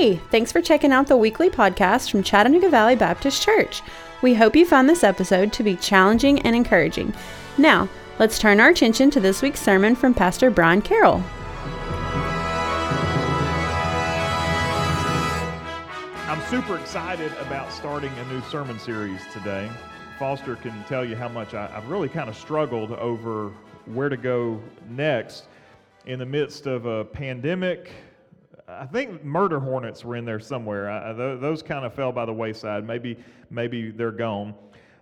Hey, thanks for checking out the weekly podcast from Chattanooga Valley Baptist Church. We hope you found this episode to be challenging and encouraging. Now, let's turn our attention to this week's sermon from Pastor Brian Carroll. I'm super excited about starting a new sermon series today. Foster can tell you how much I, have really kind of struggled over where to go next in the midst of a pandemic. I think murder hornets were in there somewhere. I, those kind of fell by the wayside. Maybe, maybe they're gone.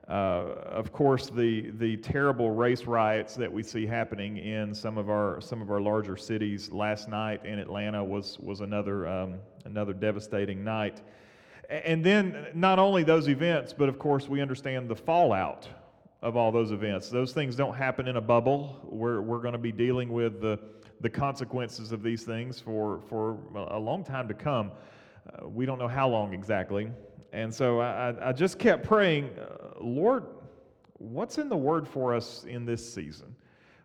Uh, of course, the the terrible race riots that we see happening in some of our some of our larger cities. Last night in Atlanta was was another um, another devastating night. And then not only those events, but of course we understand the fallout of all those events. Those things don't happen in a bubble. We're, we're going to be dealing with the, the consequences of these things for, for a long time to come. Uh, we don't know how long exactly. And so I, I just kept praying, uh, Lord, what's in the word for us in this season?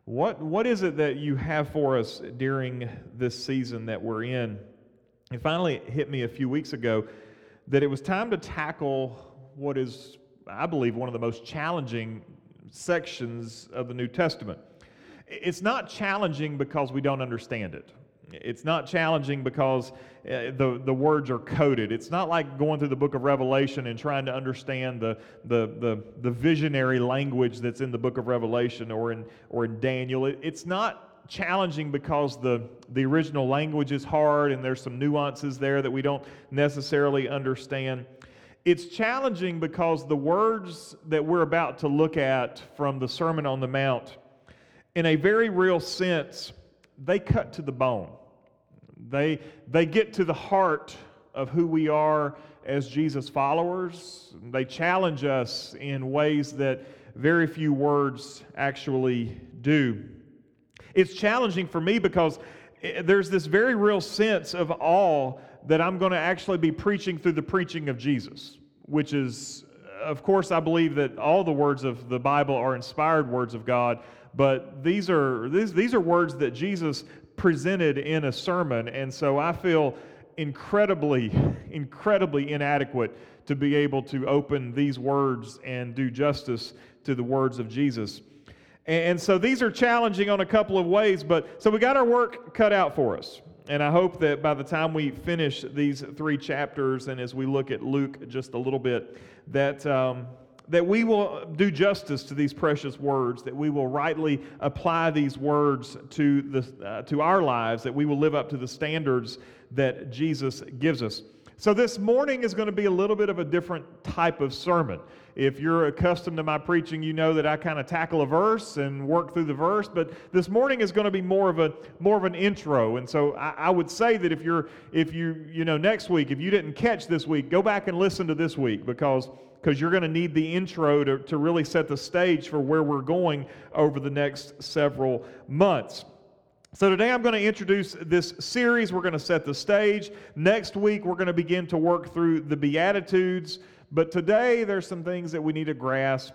What, what is it that you have for us during this season that we're in? It finally hit me a few weeks ago that it was time to tackle what is I believe, one of the most challenging sections of the New Testament. It's not challenging because we don't understand it. It's not challenging because uh, the, the words are coded. It's not like going through the book of Revelation and trying to understand the, the, the, the visionary language that's in the book of Revelation or in, or in Daniel. It, it's not challenging because the, the original language is hard and there's some nuances there that we don't necessarily understand. It's challenging because the words that we're about to look at from the Sermon on the Mount, in a very real sense, they cut to the bone. They, they get to the heart of who we are as Jesus followers. They challenge us in ways that very few words actually do. It's challenging for me because eh, there's this very real sense of awe that I'm going to actually be preaching through the preaching of Jesus, which is, of course, I believe that all the words of the Bible are inspired words of God, but these are, these, these are words that Jesus presented in a sermon. And so I feel incredibly, incredibly inadequate to be able to open these words and do justice to the words of Jesus. And so these are challenging on a couple of ways, but so we got our work cut out for us. And I hope that by the time we finish these three chapters and as we look at Luke just a little bit, that, um, that we will do justice to these precious words, that we will rightly apply these words to, the, uh, to our lives, that we will live up to the standards that Jesus gives us. So, this morning is going to be a little bit of a different type of sermon. If you're accustomed to my preaching, you know that I kind of tackle a verse and work through the verse. But this morning is going to be more of a more of an intro. And so I, I would say that if you're if you you know next week, if you didn't catch this week, go back and listen to this week because because you're going to need the intro to, to really set the stage for where we're going over the next several months. So, today I'm going to introduce this series. We're going to set the stage. Next week, we're going to begin to work through the Beatitudes. But today, there's some things that we need to grasp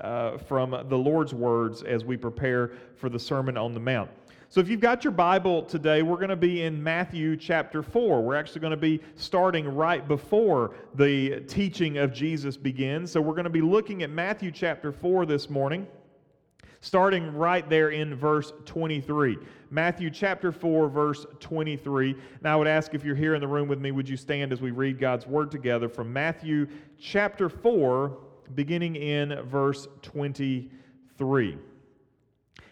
uh, from the Lord's words as we prepare for the Sermon on the Mount. So, if you've got your Bible today, we're going to be in Matthew chapter 4. We're actually going to be starting right before the teaching of Jesus begins. So, we're going to be looking at Matthew chapter 4 this morning starting right there in verse 23. Matthew chapter 4, verse 23. And I would ask if you're here in the room with me, would you stand as we read God's word together from Matthew chapter 4, beginning in verse 23.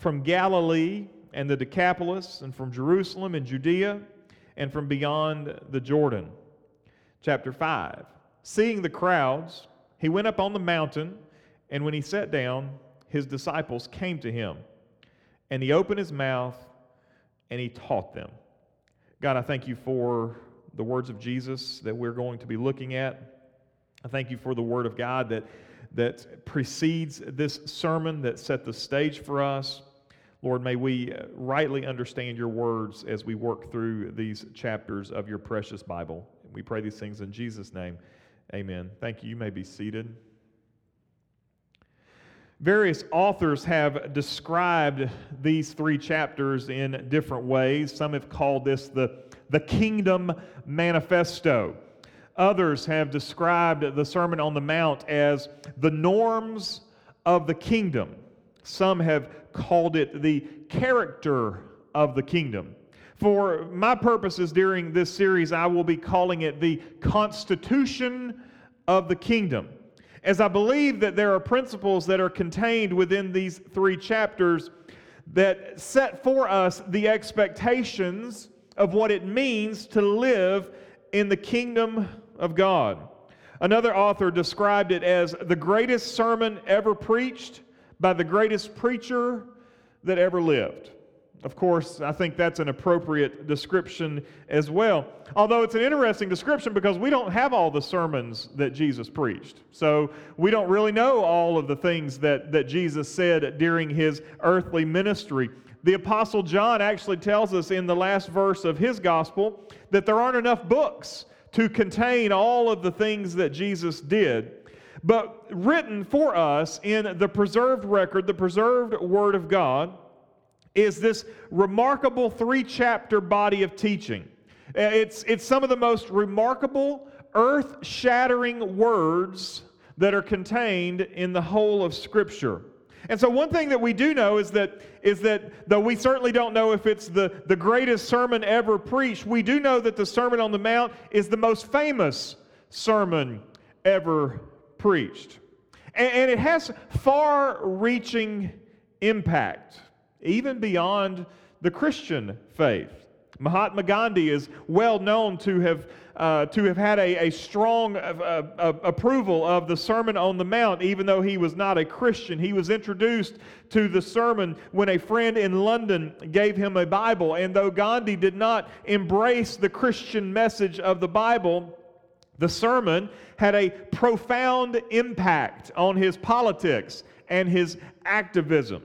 from Galilee and the Decapolis, and from Jerusalem and Judea and from beyond the Jordan. Chapter 5. Seeing the crowds, he went up on the mountain, and when he sat down, his disciples came to him. And he opened his mouth and he taught them. God, I thank you for the words of Jesus that we're going to be looking at. I thank you for the Word of God that, that precedes this sermon, that set the stage for us. Lord, may we uh, rightly understand your words as we work through these chapters of your precious Bible. We pray these things in Jesus' name. Amen. Thank you. You may be seated. Various authors have described these three chapters in different ways. Some have called this the, the Kingdom Manifesto. Others have described the Sermon on the Mount as the norms of the kingdom. Some have called it the character of the kingdom. For my purposes during this series, I will be calling it the constitution of the kingdom. As I believe that there are principles that are contained within these three chapters that set for us the expectations of what it means to live in the kingdom of God. Another author described it as the greatest sermon ever preached by the greatest preacher that ever lived. Of course, I think that's an appropriate description as well. Although it's an interesting description because we don't have all the sermons that Jesus preached. So we don't really know all of the things that, that Jesus said during his earthly ministry. The Apostle John actually tells us in the last verse of his gospel that there aren't enough books to contain all of the things that Jesus did. But written for us in the preserved record, the preserved Word of God, is this remarkable three chapter body of teaching. Uh, it's, it's some of the most remarkable, earth shattering words that are contained in the whole of Scripture. And so, one thing that we do know is that, is that though we certainly don't know if it's the, the greatest sermon ever preached, we do know that the Sermon on the Mount is the most famous sermon ever preached. And, and it has far reaching impact, even beyond the Christian faith. Mahatma Gandhi is well known to have, uh, to have had a, a strong uh, uh, approval of the Sermon on the Mount, even though he was not a Christian. He was introduced to the sermon when a friend in London gave him a Bible. And though Gandhi did not embrace the Christian message of the Bible, the sermon had a profound impact on his politics and his activism.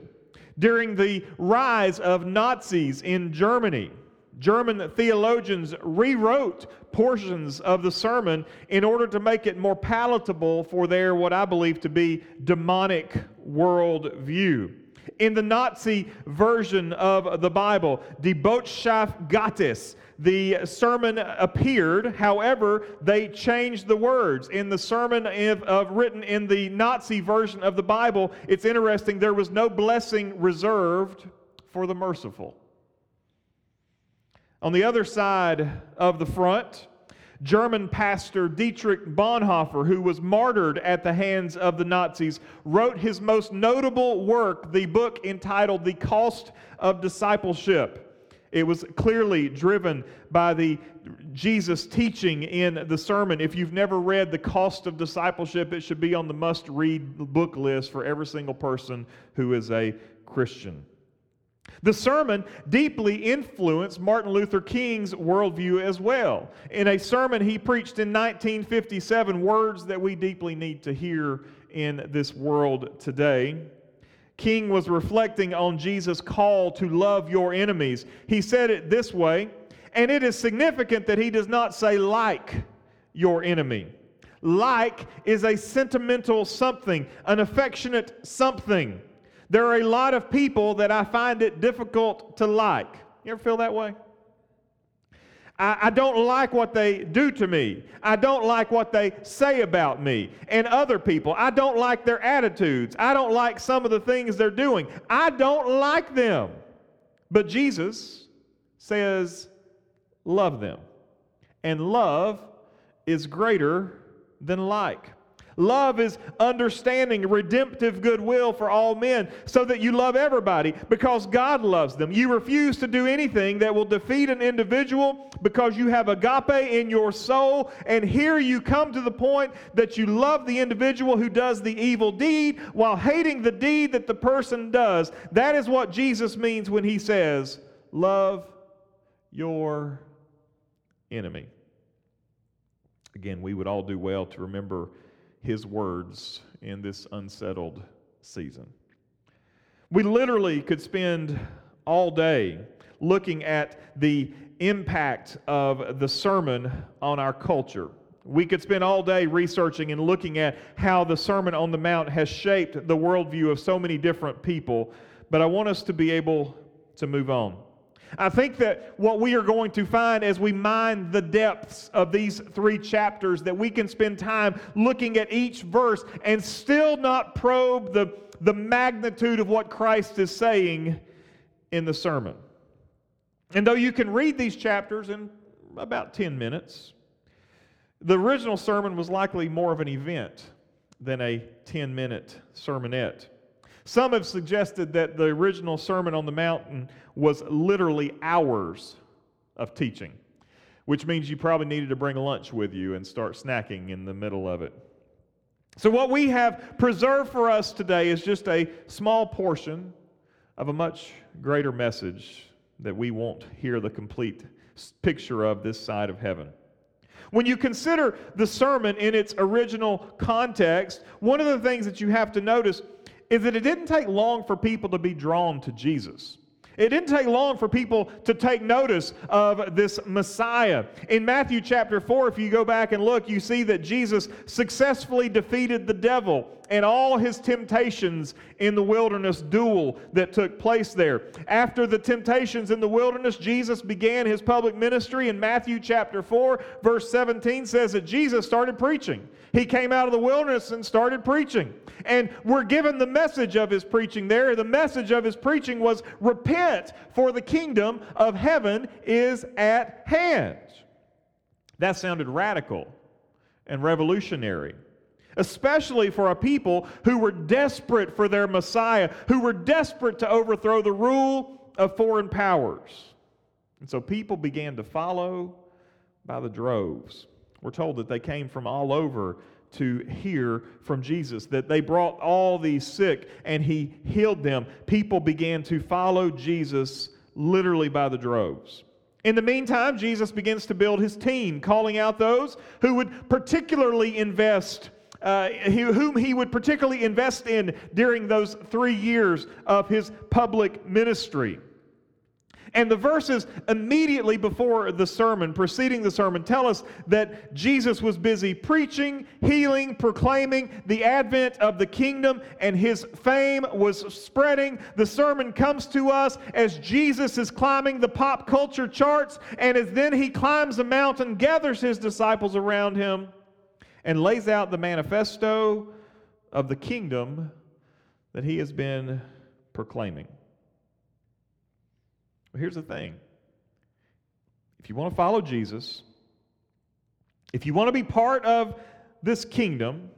During the rise of Nazis in Germany, German theologians rewrote portions of the sermon in order to make it more palatable for their, what I believe to be, demonic worldview. In the Nazi version of the Bible, Die Botschaft Gottes, the sermon appeared. However, they changed the words. In the sermon of, of, written in the Nazi version of the Bible, it's interesting, there was no blessing reserved for the merciful. On the other side of the front, German pastor Dietrich Bonhoeffer, who was martyred at the hands of the Nazis, wrote his most notable work, the book entitled The Cost of Discipleship. It was clearly driven by the Jesus teaching in the sermon. If you've never read The Cost of Discipleship, it should be on the must read book list for every single person who is a Christian. The sermon deeply influenced Martin Luther King's worldview as well. In a sermon he preached in 1957, words that we deeply need to hear in this world today. King was reflecting on Jesus' call to love your enemies. He said it this way, and it is significant that he does not say, like your enemy. Like is a sentimental something, an affectionate something. There are a lot of people that I find it difficult to like. You ever feel that way? I, I, don't like what they do to me. I don't like what they say about me and other people. I don't like their attitudes. I don't like some of the things they're doing. I don't like them. But Jesus says, love them. And love is greater than like. Love is understanding, redemptive goodwill for all men, so that you love everybody because God loves them. You refuse to do anything that will defeat an individual because you have agape in your soul. And here you come to the point that you love the individual who does the evil deed while hating the deed that the person does. That is what Jesus means when he says, Love your enemy. Again, we would all do well to remember his words in this unsettled season. We literally could spend all day looking at the impact of the sermon on our culture. We could spend all day researching and looking at how the Sermon on the Mount has shaped the worldview of so many different people, but I want us to be able to move on. I think that what we are going to find as we mine the depths of these three chapters, that we can spend time looking at each verse and still not probe the, the magnitude of what Christ is saying in the sermon. And though you can read these chapters in about 10 minutes, the original sermon was likely more of an event than a 10 minute sermonette. Some have suggested that the original Sermon on the Mountain was literally hours of teaching, which means you probably needed to bring lunch with you and start snacking in the middle of it. So, what we have preserved for us today is just a small portion of a much greater message that we won't hear the complete picture of this side of heaven. When you consider the sermon in its original context, one of the things that you have to notice is that it didn't take long for people to be drawn to Jesus. It didn't take long for people to take notice of this Messiah. In Matthew chapter 4, if you go back and look, you see that Jesus successfully defeated the devil and all his temptations in the wilderness duel that took place there. After the temptations in the wilderness, Jesus began his public ministry. In Matthew chapter 4, verse 17 says that Jesus started preaching. He came out of the wilderness and started preaching. And we're given the message of his preaching there. The message of his preaching was repent, for the kingdom of heaven is at hand. That sounded radical and revolutionary especially for a people who were desperate for their Messiah, who were desperate to overthrow the rule of foreign powers. And so people began to follow by the droves. We're told that they came from all over to hear from Jesus, that they brought all these sick and he healed them. People began to follow Jesus literally by the droves. In the meantime, Jesus begins to build his team, calling out those who would particularly invest uh, whom he would particularly invest in during those three years of his public ministry. And the verses immediately before the sermon, preceding the sermon, tell us that Jesus was busy preaching, healing, proclaiming the advent of the kingdom, and his fame was spreading. The sermon comes to us as Jesus is climbing the pop culture charts, and as then he climbs the mountain, gathers his disciples around him, and lays out the manifesto of the kingdom that he has been proclaiming. But here's the thing if you want to follow Jesus, if you want to be part of this kingdom,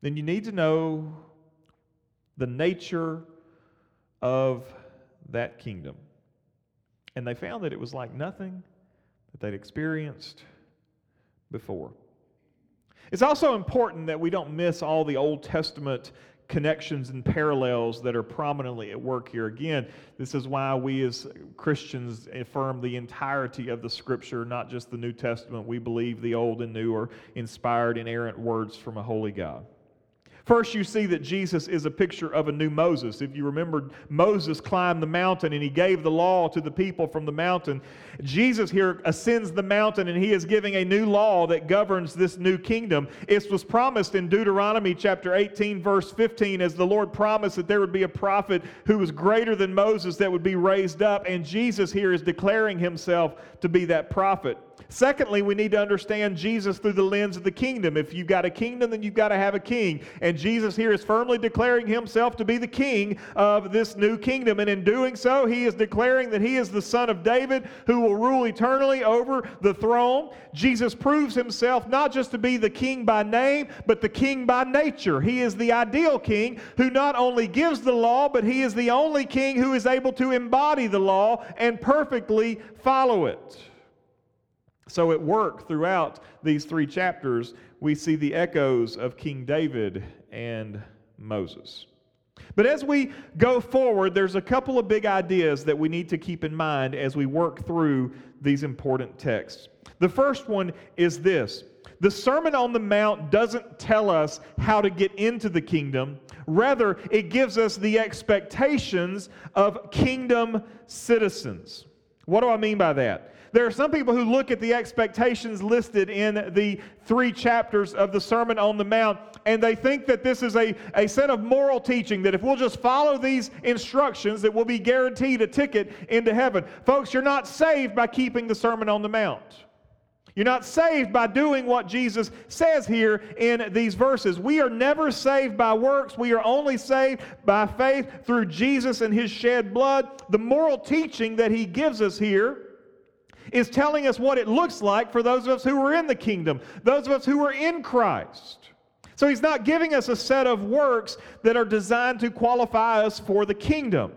then you need to know the nature of that kingdom. And they found that it was like nothing that they'd experienced before. It's also important that we don't miss all the Old Testament connections and parallels that are prominently at work here. Again, this is why we as Christians affirm the entirety of the Scripture, not just the New Testament. We believe the Old and New are inspired, inerrant words from a holy God. First, you see that Jesus is a picture of a new Moses. If you remember, Moses climbed the mountain and he gave the law to the people from the mountain. Jesus here ascends the mountain and he is giving a new law that governs this new kingdom. It was promised in Deuteronomy chapter 18, verse 15, as the Lord promised that there would be a prophet who was greater than Moses that would be raised up. And Jesus here is declaring himself to be that prophet. Secondly, we need to understand Jesus through the lens of the kingdom. If you've got a kingdom, then you've got to have a king. And Jesus here is firmly declaring himself to be the king of this new kingdom. And in doing so, he is declaring that he is the son of David who will rule eternally over the throne. Jesus proves himself not just to be the king by name, but the king by nature. He is the ideal king who not only gives the law, but he is the only king who is able to embody the law and perfectly follow it. So, at work throughout these three chapters, we see the echoes of King David and Moses. But as we go forward, there's a couple of big ideas that we need to keep in mind as we work through these important texts. The first one is this The Sermon on the Mount doesn't tell us how to get into the kingdom. Rather, it gives us the expectations of kingdom citizens. What do I mean by that? There are some people who look at the expectations listed in the three chapters of the Sermon on the Mount and they think that this is a, a set of moral teaching that if we'll just follow these instructions that we'll be guaranteed a ticket into heaven. Folks, you're not saved by keeping the Sermon on the Mount. You're not saved by doing what Jesus says here in these verses. We are never saved by works. We are only saved by faith through Jesus and his shed blood. The moral teaching that he gives us here is telling us what it looks like for those of us who are in the kingdom, those of us who are in Christ. So he's not giving us a set of works that are designed to qualify us for the kingdom.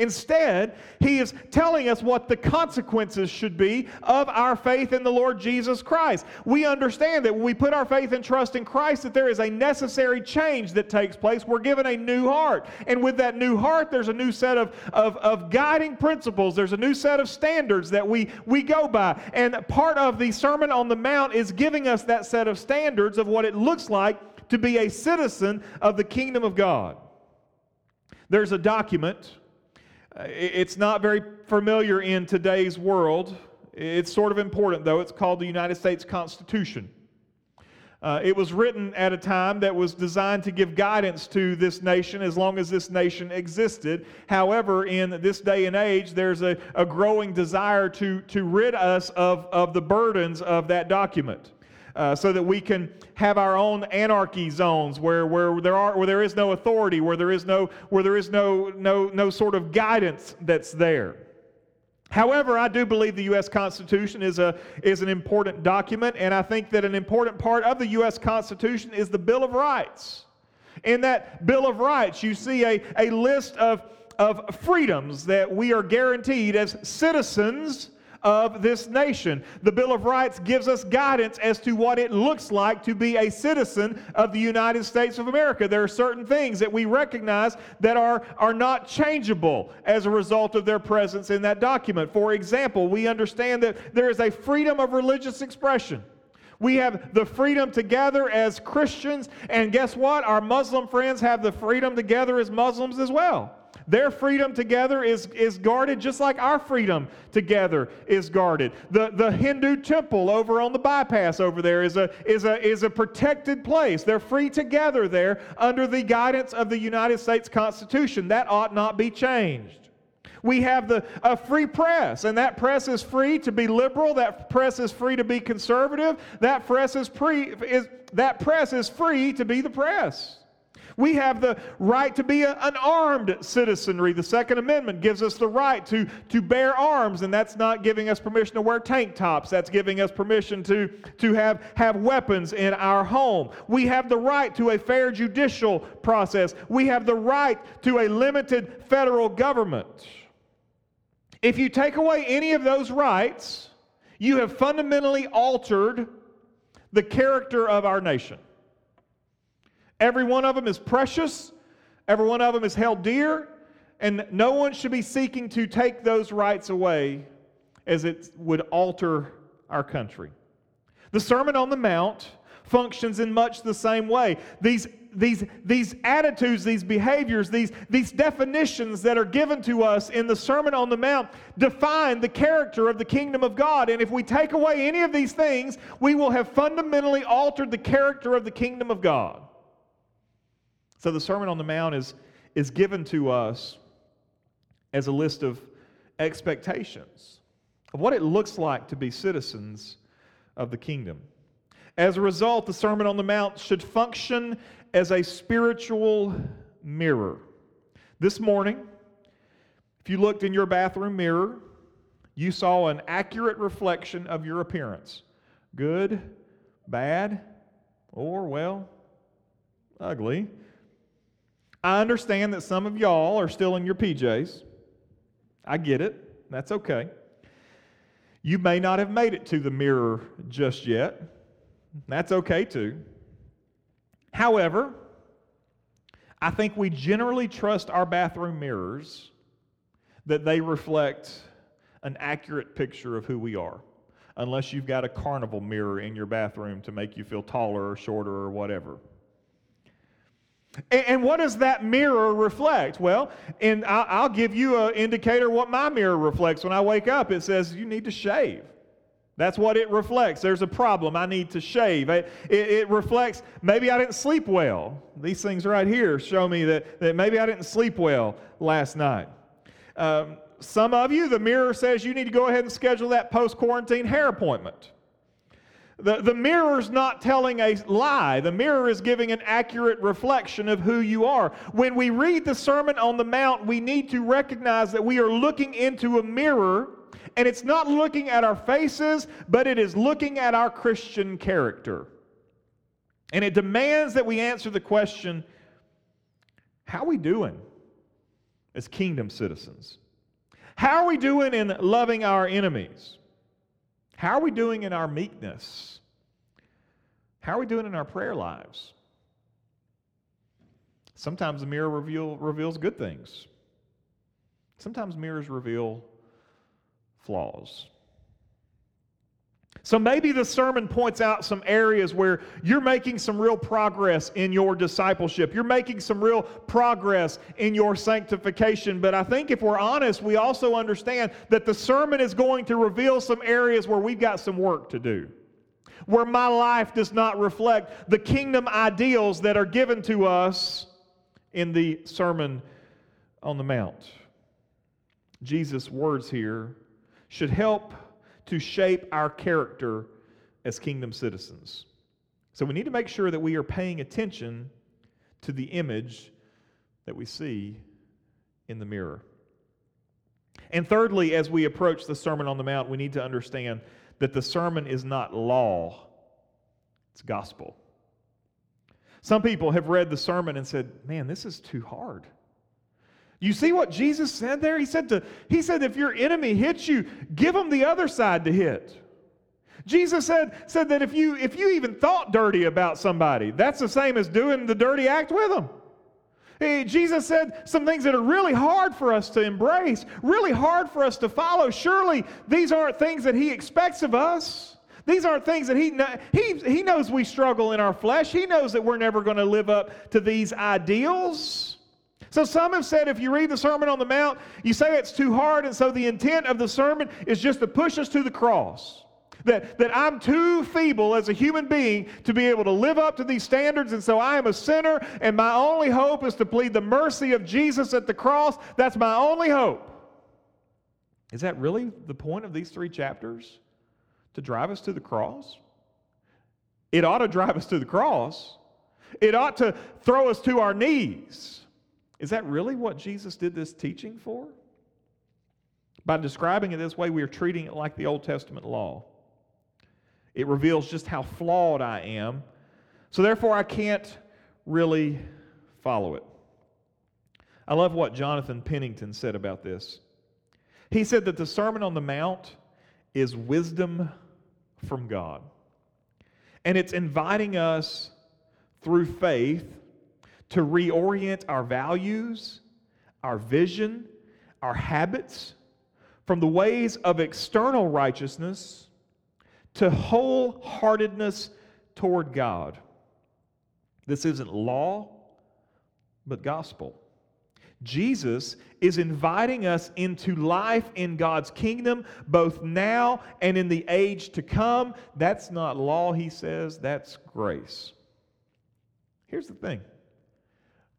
Instead, he is telling us what the consequences should be of our faith in the Lord Jesus Christ. We understand that when we put our faith and trust in Christ, that there is a necessary change that takes place. We're given a new heart. And with that new heart, there's a new set of, of, of guiding principles. There's a new set of standards that we, we go by. And part of the Sermon on the Mount is giving us that set of standards of what it looks like to be a citizen of the kingdom of God. There's a document it's not very familiar in today's world. It's sort of important, though. It's called the United States Constitution. Uh, it was written at a time that was designed to give guidance to this nation as long as this nation existed. However, in this day and age, there's a, a growing desire to, to rid us of, of the burdens of that document uh, so that we can have our own anarchy zones where, where, there, are, where there is no authority, where there is, no, where there is no, no, no sort of guidance that's there. However, I do believe the U.S. Constitution is, a, is an important document, and I think that an important part of the U.S. Constitution is the Bill of Rights. In that Bill of Rights, you see a, a list of, of freedoms that we are guaranteed as citizens of this nation. The Bill of Rights gives us guidance as to what it looks like to be a citizen of the United States of America. There are certain things that we recognize that are, are not changeable as a result of their presence in that document. For example, we understand that there is a freedom of religious expression. We have the freedom to gather as Christians, and guess what? Our Muslim friends have the freedom to gather as Muslims as well. Their freedom together is, is guarded just like our freedom together is guarded. The, the Hindu temple over on the bypass over there is a, is, a, is a protected place. They're free together there under the guidance of the United States Constitution. That ought not be changed. We have the, a free press, and that press is free to be liberal. That press is free to be conservative. That press is, pre, is, that press is free to be the press. We have the right to be a, an armed citizenry. The Second Amendment gives us the right to, to bear arms, and that's not giving us permission to wear tank tops. That's giving us permission to, to have, have weapons in our home. We have the right to a fair judicial process. We have the right to a limited federal government. If you take away any of those rights, you have fundamentally altered the character of our nation. Every one of them is precious, every one of them is held dear, and no one should be seeking to take those rights away as it would alter our country. The Sermon on the Mount functions in much the same way. These, these, these attitudes, these behaviors, these, these definitions that are given to us in the Sermon on the Mount define the character of the kingdom of God. And if we take away any of these things, we will have fundamentally altered the character of the kingdom of God. So the Sermon on the Mount is, is given to us as a list of expectations of what it looks like to be citizens of the kingdom. As a result, the Sermon on the Mount should function as a spiritual mirror. This morning, if you looked in your bathroom mirror, you saw an accurate reflection of your appearance good, bad, or, well, ugly. I understand that some of y'all are still in your PJs. I get it. That's okay. You may not have made it to the mirror just yet. That's okay too. However, I think we generally trust our bathroom mirrors that they reflect an accurate picture of who we are unless you've got a carnival mirror in your bathroom to make you feel taller or shorter or whatever. And, what does that mirror reflect? Well, and I'll give you an indicator what my mirror reflects when I wake up. It says you need to shave. That's what it reflects. There's a problem. I need to shave. It, it, it, reflects maybe I didn't sleep well. These things right here show me that, that maybe I didn't sleep well last night. Um, some of you, the mirror says you need to go ahead and schedule that post quarantine hair appointment. The, the mirror's not telling a lie. The mirror is giving an accurate reflection of who you are. When we read the Sermon on the Mount, we need to recognize that we are looking into a mirror, and it's not looking at our faces, but it is looking at our Christian character. And it demands that we answer the question how are we doing as kingdom citizens? How are we doing in loving our enemies? How are we doing in our meekness? How are we doing in our prayer lives? Sometimes the mirror reveal, reveals good things. Sometimes mirrors reveal flaws. So maybe the sermon points out some areas where you're making some real progress in your discipleship. You're making some real progress in your sanctification. But I think if we're honest, we also understand that the sermon is going to reveal some areas where we've got some work to do. Where my life does not reflect the kingdom ideals that are given to us in the Sermon on the Mount. Jesus' words here should help to shape our character as kingdom citizens. So we need to make sure that we are paying attention to the image that we see in the mirror. And thirdly, as we approach the Sermon on the Mount, we need to understand that the sermon is not law, it's gospel. Some people have read the sermon and said, Man, this is too hard. You see what Jesus said there? He said, to, he said, if your enemy hits you, give him the other side to hit. Jesus said, said that if you, if you even thought dirty about somebody, that's the same as doing the dirty act with them. Hey, Jesus said some things that are really hard for us to embrace, really hard for us to follow. Surely these aren't things that He expects of us. These aren't things that he, he, he knows we struggle in our flesh. He knows that we're never going to live up to these ideals. So some have said if you read the Sermon on the Mount, you say it's too hard, and so the intent of the sermon is just to push us to the cross. That, that I'm too feeble as a human being to be able to live up to these standards, and so I am a sinner, and my only hope is to plead the mercy of Jesus at the cross. That's my only hope. Is that really the point of these three chapters? To drive us to the cross? It ought to drive us to the cross. It ought to throw us to our knees. Is that really what Jesus did this teaching for? By describing it this way, we are treating it like the Old Testament law. It reveals just how flawed I am, so therefore I can't really follow it. I love what Jonathan Pennington said about this. He said that the Sermon on the Mount is wisdom from God. And it's inviting us through faith to reorient our values, our vision, our habits from the ways of external righteousness to wholeheartedness toward God. This isn't law, but gospel. Jesus is inviting us into life in God's kingdom, both now and in the age to come. That's not law, he says, that's grace. Here's the thing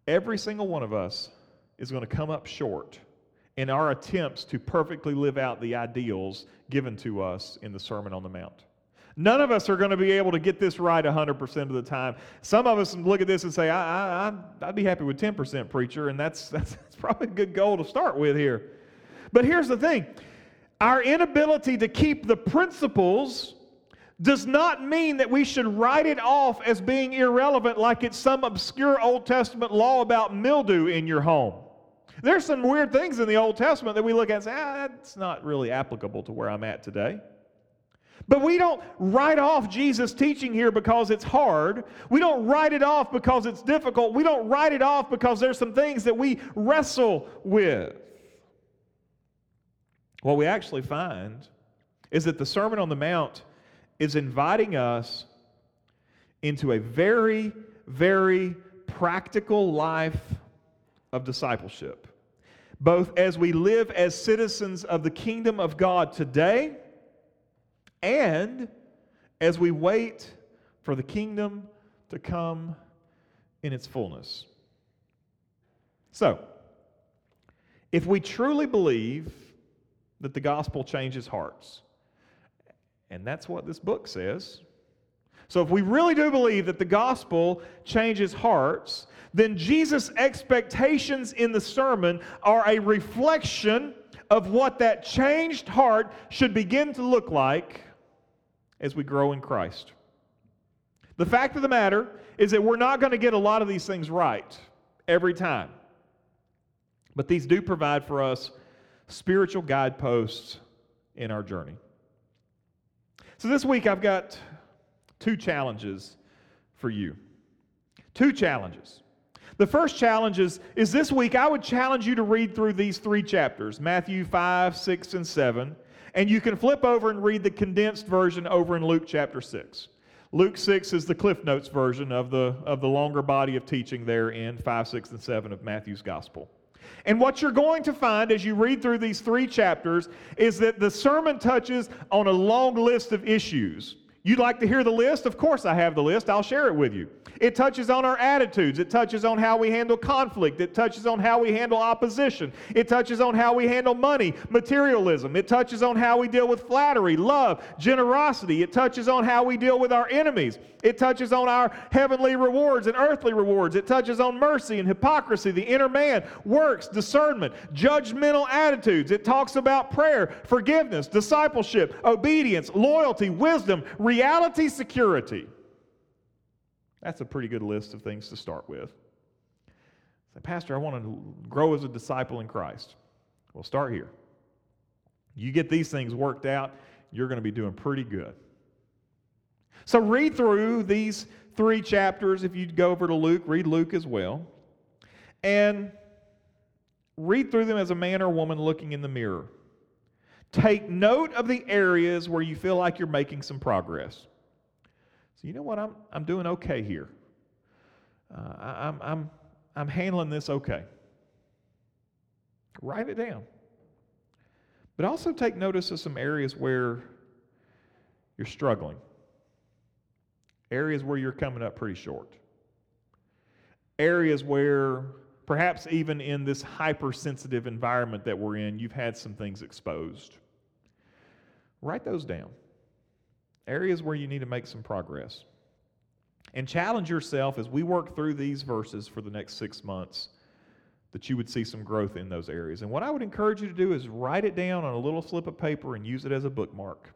Every single one of us is going to come up short in our attempts to perfectly live out the ideals given to us in the Sermon on the Mount. None of us are going to be able to get this right 100% of the time. Some of us look at this and say, I, I, I'd be happy with 10% preacher, and that's, that's, that's probably a good goal to start with here. But here's the thing our inability to keep the principles does not mean that we should write it off as being irrelevant like it's some obscure Old Testament law about mildew in your home. There's some weird things in the Old Testament that we look at and say, ah, that's not really applicable to where I'm at today. But we don't write off Jesus' teaching here because it's hard. We don't write it off because it's difficult. We don't write it off because there's some things that we wrestle with. What we actually find is that the Sermon on the Mount is inviting us into a very, very practical life of discipleship, both as we live as citizens of the kingdom of God today and as we wait for the kingdom to come in its fullness. So, if we truly believe that the gospel changes hearts, and that's what this book says. So, if we really do believe that the gospel changes hearts, then Jesus' expectations in the sermon are a reflection of what that changed heart should begin to look like as we grow in Christ. The fact of the matter is that we're not going to get a lot of these things right every time. But these do provide for us spiritual guideposts in our journey. So this week I've got two challenges for you. Two challenges. The first challenge is, is this week I would challenge you to read through these three chapters Matthew 5, 6, and 7. And you can flip over and read the condensed version over in Luke chapter 6. Luke 6 is the Cliff Notes version of the, of the longer body of teaching there in 5, 6, and 7 of Matthew's Gospel. And what you're going to find as you read through these three chapters is that the sermon touches on a long list of issues. You'd like to hear the list? Of course, I have the list. I'll share it with you. It touches on our attitudes. It touches on how we handle conflict. It touches on how we handle opposition. It touches on how we handle money, materialism. It touches on how we deal with flattery, love, generosity. It touches on how we deal with our enemies. It touches on our heavenly rewards and earthly rewards. It touches on mercy and hypocrisy, the inner man, works, discernment, judgmental attitudes. It talks about prayer, forgiveness, discipleship, obedience, loyalty, wisdom, reality, security. That's a pretty good list of things to start with. Say, Pastor, I want to grow as a disciple in Christ. Well, start here. You get these things worked out, you're going to be doing pretty good. So, read through these three chapters. If you go over to Luke, read Luke as well. And read through them as a man or woman looking in the mirror. Take note of the areas where you feel like you're making some progress. So, you know what? I'm, I'm doing okay here. Uh, I'm, I'm, I'm handling this okay. Write it down. But also take notice of some areas where you're struggling, areas where you're coming up pretty short, areas where perhaps even in this hypersensitive environment that we're in, you've had some things exposed. Write those down areas where you need to make some progress. And challenge yourself as we work through these verses for the next six months that you would see some growth in those areas. And what I would encourage you to do is write it down on a little slip of paper and use it as a bookmark.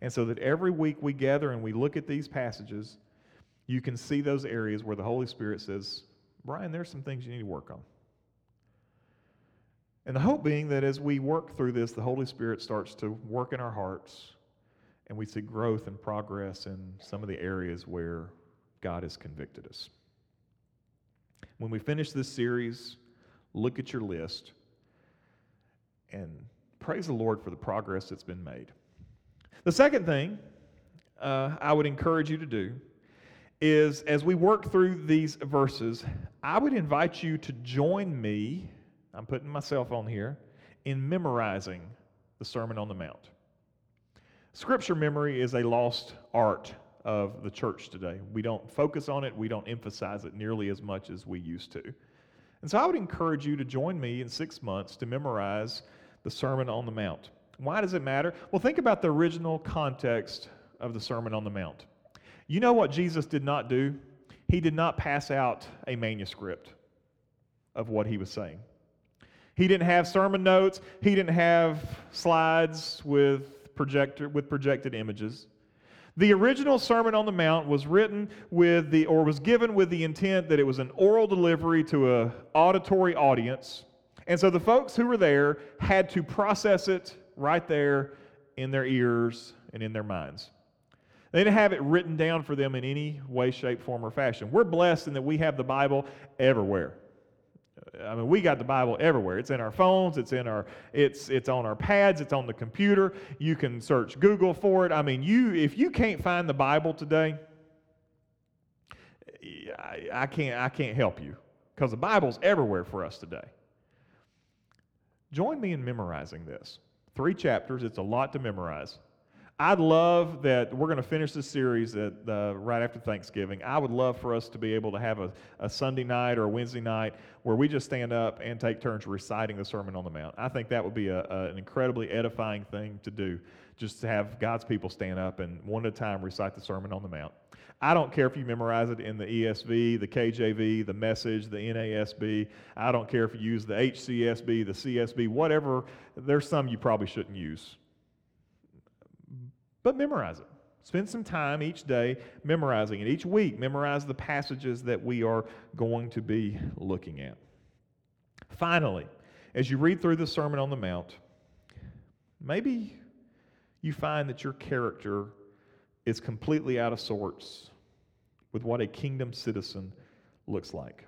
And so that every week we gather and we look at these passages, you can see those areas where the Holy Spirit says, Brian, there's some things you need to work on. And the hope being that as we work through this, the Holy Spirit starts to work in our hearts and we see growth and progress in some of the areas where God has convicted us. When we finish this series, look at your list and praise the Lord for the progress that's been made. The second thing uh, I would encourage you to do is as we work through these verses, I would invite you to join me. I'm putting myself on here in memorizing the Sermon on the Mount. Scripture memory is a lost art of the church today. We don't focus on it, we don't emphasize it nearly as much as we used to. And so I would encourage you to join me in six months to memorize the Sermon on the Mount. Why does it matter? Well, think about the original context of the Sermon on the Mount. You know what Jesus did not do? He did not pass out a manuscript of what he was saying. He didn't have sermon notes, he didn't have slides with projector with projected images. The original Sermon on the Mount was written with the or was given with the intent that it was an oral delivery to a auditory audience. And so the folks who were there had to process it right there in their ears and in their minds. They didn't have it written down for them in any way, shape, form, or fashion. We're blessed in that we have the Bible everywhere. I mean, we got the Bible everywhere. It's in our phones. It's in our. It's it's on our pads. It's on the computer. You can search Google for it. I mean, you if you can't find the Bible today, I, I can't I can't help you because the Bible's everywhere for us today. Join me in memorizing this. Three chapters. It's a lot to memorize. I'd love that we're going to finish this series at, uh, right after Thanksgiving. I would love for us to be able to have a, a Sunday night or a Wednesday night where we just stand up and take turns reciting the Sermon on the Mount. I think that would be a, a, an incredibly edifying thing to do, just to have God's people stand up and one at a time recite the Sermon on the Mount. I don't care if you memorize it in the ESV, the KJV, the Message, the NASB. I don't care if you use the HCSB, the CSB, whatever. There's some you probably shouldn't use but memorize it. Spend some time each day memorizing it. Each week, memorize the passages that we are going to be looking at. Finally, as you read through the Sermon on the Mount, maybe you find that your character is completely out of sorts with what a kingdom citizen looks like.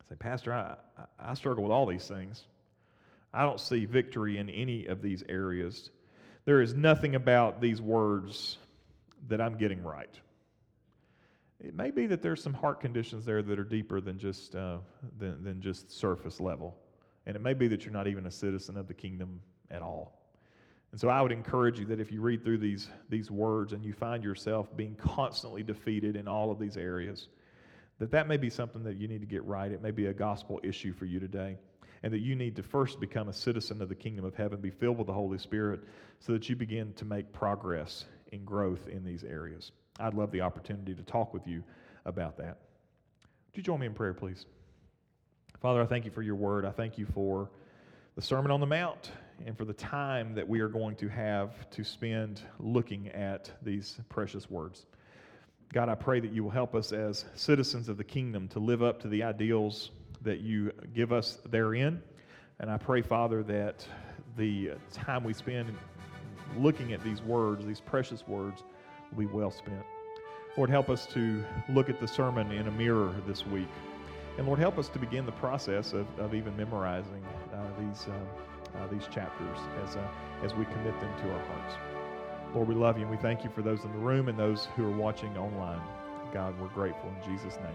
I say, Pastor, I, I struggle with all these things. I don't see victory in any of these areas there is nothing about these words that I'm getting right. It may be that there's some heart conditions there that are deeper than just, uh, than, than just surface level. And it may be that you're not even a citizen of the kingdom at all. And so I would encourage you that if you read through these, these words and you find yourself being constantly defeated in all of these areas, that that may be something that you need to get right. It may be a gospel issue for you today and that you need to first become a citizen of the kingdom of heaven, be filled with the Holy Spirit, so that you begin to make progress in growth in these areas. I'd love the opportunity to talk with you about that. Would you join me in prayer, please? Father, I thank you for your word. I thank you for the Sermon on the Mount and for the time that we are going to have to spend looking at these precious words. God, I pray that you will help us as citizens of the kingdom to live up to the ideals that you give us therein. And I pray, Father, that the time we spend looking at these words, these precious words, will be well spent. Lord, help us to look at the sermon in a mirror this week. And Lord, help us to begin the process of, of even memorizing uh, these, uh, uh, these chapters as, uh, as we commit them to our hearts. Lord, we love you and we thank you for those in the room and those who are watching online. God, we're grateful. In Jesus' name,